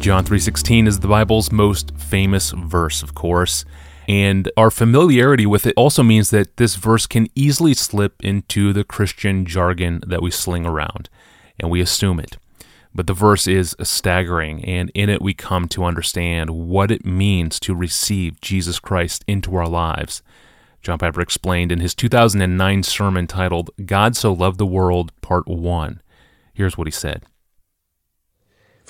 John 3:16 is the Bible's most famous verse, of course, and our familiarity with it also means that this verse can easily slip into the Christian jargon that we sling around and we assume it. But the verse is staggering, and in it we come to understand what it means to receive Jesus Christ into our lives. John Piper explained in his 2009 sermon titled God So Loved the World, Part 1. Here's what he said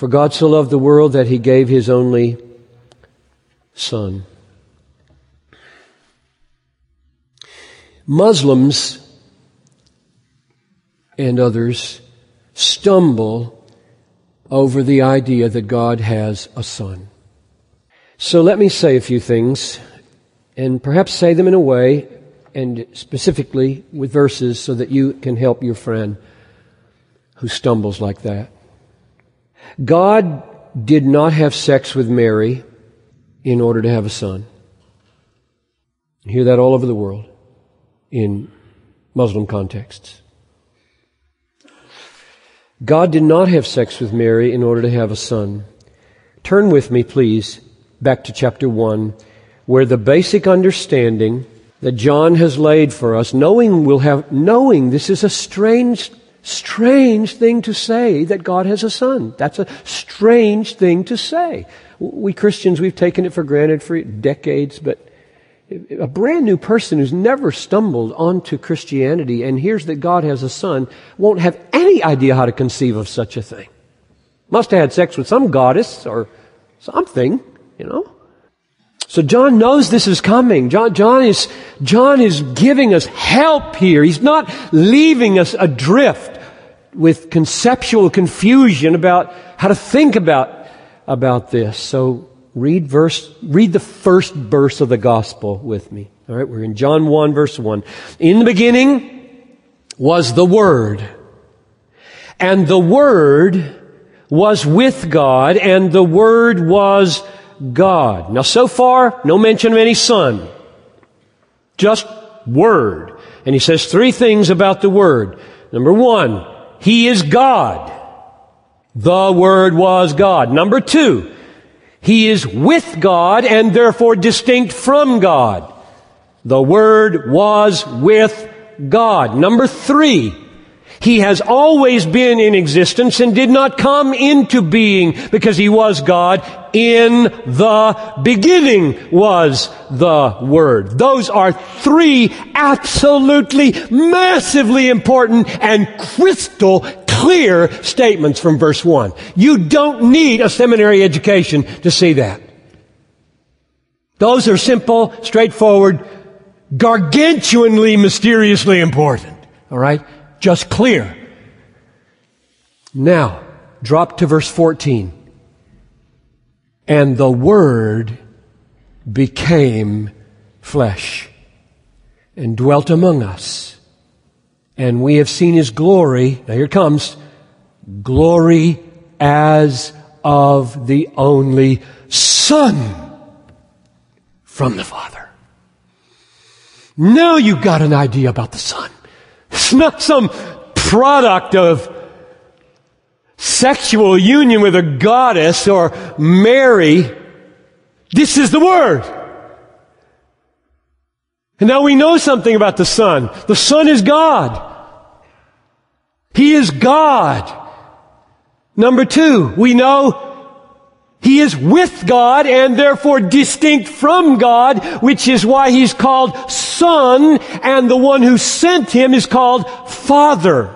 For God so loved the world that he gave his only Son. Muslims and others stumble over the idea that God has a son. So let me say a few things and perhaps say them in a way and specifically with verses so that you can help your friend who stumbles like that. God did not have sex with Mary in order to have a son. You hear that all over the world in Muslim contexts. God did not have sex with Mary in order to have a son. Turn with me, please, back to chapter 1, where the basic understanding that John has laid for us, knowing we'll have, knowing this is a strange, strange thing to say that God has a son. That's a strange thing to say. We Christians, we've taken it for granted for decades, but a brand new person who's never stumbled onto Christianity and hears that God has a son won't have any idea how to conceive of such a thing. Must have had sex with some goddess or something, you know. So John knows this is coming. John, John is, John is giving us help here. He's not leaving us adrift with conceptual confusion about how to think about, about this. So read verse, read the first verse of the gospel with me. All right, we're in John 1 verse 1. In the beginning was the Word. And the Word was with God, and the Word was God. Now so far, no mention of any Son. Just Word. And he says three things about the Word. Number one, He is God. The Word was God. Number two, he is with God and therefore distinct from God. The Word was with God. Number three, He has always been in existence and did not come into being because He was God. In the beginning was the Word. Those are three absolutely massively important and crystal clear statements from verse 1. You don't need a seminary education to see that. Those are simple, straightforward, gargantuanly, mysteriously important. All right? Just clear. Now, drop to verse 14. And the Word became flesh and dwelt among us and we have seen his glory. Now here comes. Glory as of the only Son from the Father. Now you've got an idea about the Son. It's not some product of sexual union with a goddess or Mary. This is the Word. And now we know something about the Son. The Son is God. He is God. Number two, we know he is with God and therefore distinct from God, which is why he's called Son, and the one who sent him is called Father.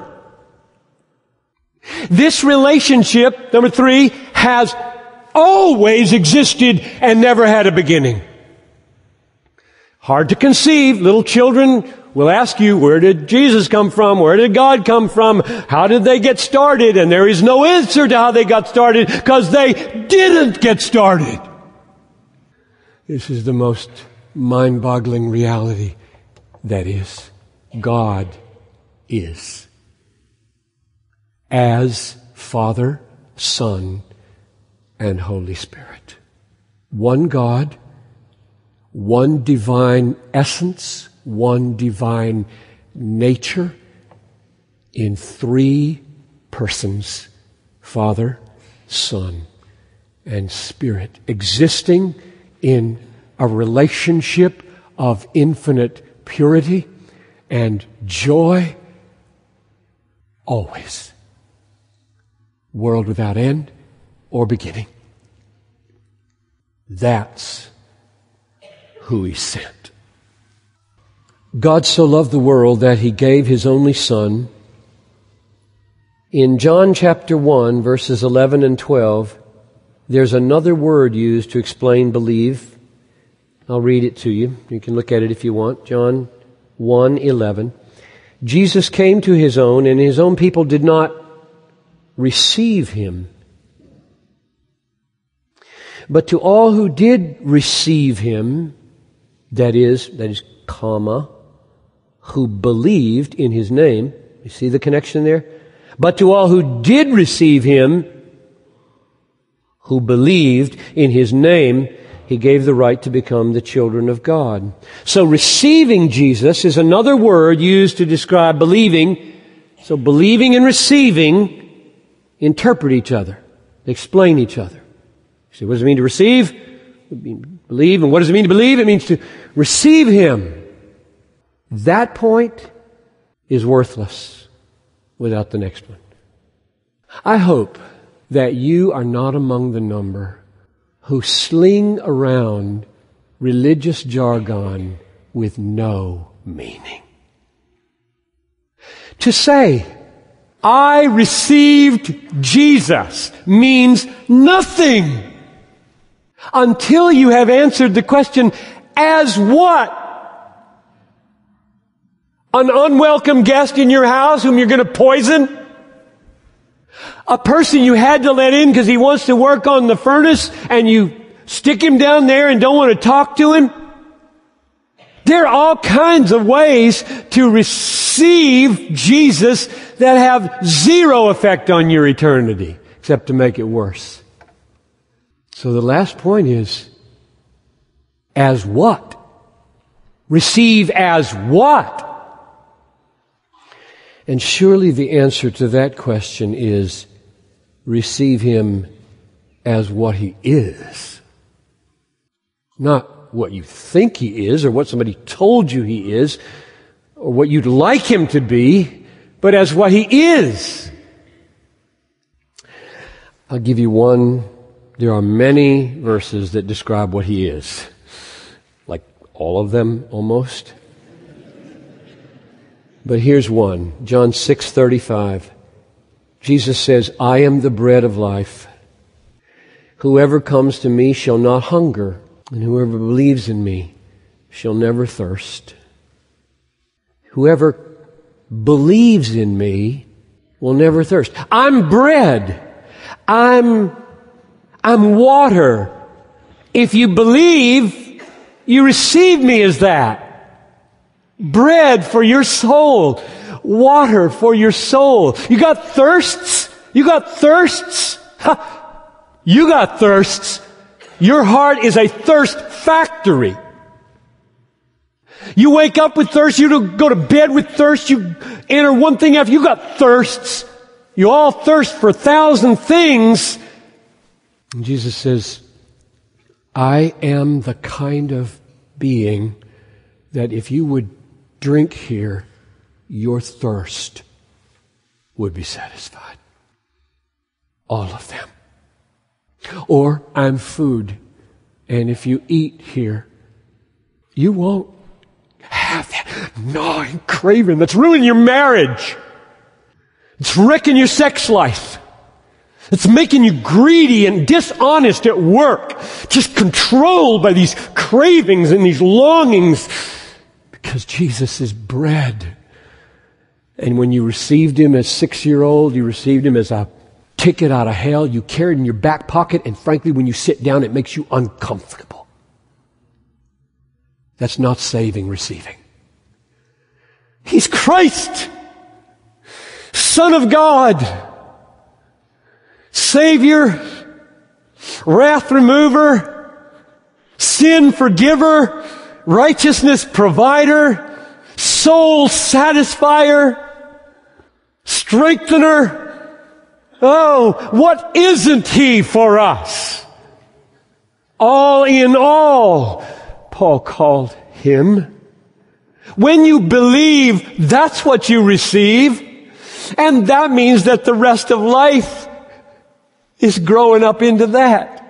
This relationship, number three, has always existed and never had a beginning. Hard to conceive. Little children will ask you, where did Jesus come from? Where did God come from? How did they get started? And there is no answer to how they got started because they didn't get started. This is the most mind-boggling reality that is God is. As Father, Son, and Holy Spirit. One God, one divine essence, one divine nature in three persons Father, Son, and spirit, existing in a relationship of infinite purity and joy always. World without end or beginning. That's who he sent. God so loved the world that he gave his only son. In John chapter 1, verses 11 and 12, there's another word used to explain believe. I'll read it to you. You can look at it if you want. John 1 11. Jesus came to his own, and his own people did not receive him. But to all who did receive him, that is, that is, comma, who believed in his name, you see the connection there? But to all who did receive him, who believed in his name, he gave the right to become the children of God. So receiving Jesus is another word used to describe believing. So believing and receiving interpret each other. Explain each other. See, what does it mean to receive? Believe. And what does it mean to believe? It means to receive Him. That point is worthless without the next one. I hope that you are not among the number who sling around religious jargon with no meaning. To say, I received Jesus means nothing until you have answered the question, as what? An unwelcome guest in your house whom you're going to poison? A person you had to let in because he wants to work on the furnace and you stick him down there and don't want to talk to him? There are all kinds of ways to receive Jesus that have zero effect on your eternity, except to make it worse. So the last point is, as what? Receive as what? And surely the answer to that question is receive him as what he is. Not what you think he is or what somebody told you he is or what you'd like him to be, but as what he is. I'll give you one. There are many verses that describe what he is. All of them almost. But here's one. John 6:35. Jesus says, "I am the bread of life. Whoever comes to me shall not hunger, and whoever believes in me shall never thirst. Whoever believes in me will never thirst. I'm bread. I'm I'm water. If you believe, you receive me as that. Bread for your soul. Water for your soul. You got thirsts? You got thirsts? you got thirsts. Your heart is a thirst factory. You wake up with thirst, you go to bed with thirst, you enter one thing after, you got thirsts. You all thirst for a thousand things. And Jesus says, I am the kind of being that if you would drink here, your thirst would be satisfied. All of them. Or I'm food, and if you eat here, you won't have that gnawing craving that's ruining your marriage. It's wrecking your sex life. It's making you greedy and dishonest at work, just controlled by these cravings and these longings because Jesus is bread. And when you received him as six year old, you received him as a ticket out of hell. You carry it in your back pocket, and frankly, when you sit down, it makes you uncomfortable. That's not saving, receiving. He's Christ, Son of God. Savior, wrath remover, sin forgiver, righteousness provider, soul satisfier, strengthener. Oh, what isn't He for us? all in all, Paul called him. When you believe, that's what you receive. And that means that the rest of life is growing up into that.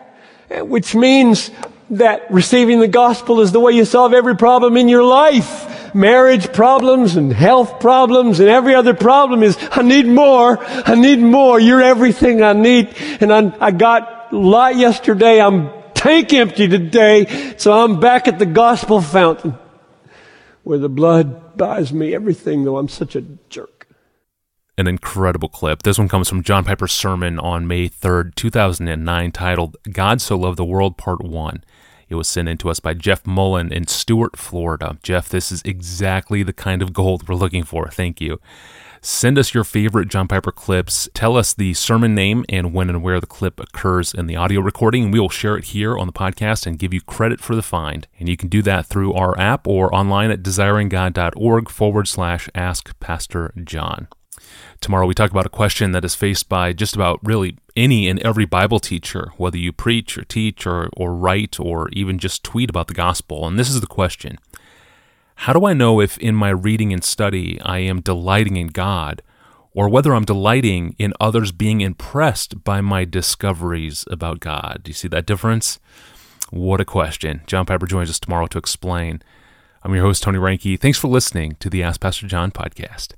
Which means that receiving the gospel is the way you solve every problem in your life. Marriage problems and health problems and every other problem is, I need more. I need more. You're everything I need. And I, I got a lot yesterday. I'm tank empty today. So I'm back at the gospel fountain where the blood buys me everything, though I'm such a jerk. An incredible clip. This one comes from John Piper's sermon on May 3rd, 2009, titled God So Loved the World, Part 1. It was sent in to us by Jeff Mullen in Stuart, Florida. Jeff, this is exactly the kind of gold we're looking for. Thank you. Send us your favorite John Piper clips. Tell us the sermon name and when and where the clip occurs in the audio recording, and we will share it here on the podcast and give you credit for the find. And you can do that through our app or online at desiringgod.org forward slash ask Pastor John. Tomorrow, we talk about a question that is faced by just about really any and every Bible teacher, whether you preach or teach or, or write or even just tweet about the gospel. And this is the question how do I know if in my reading and study I am delighting in God, or whether I'm delighting in others being impressed by my discoveries about God? Do you see that difference? What a question. John Piper joins us tomorrow to explain. I'm your host, Tony Reinke. Thanks for listening to the Ask Pastor John podcast.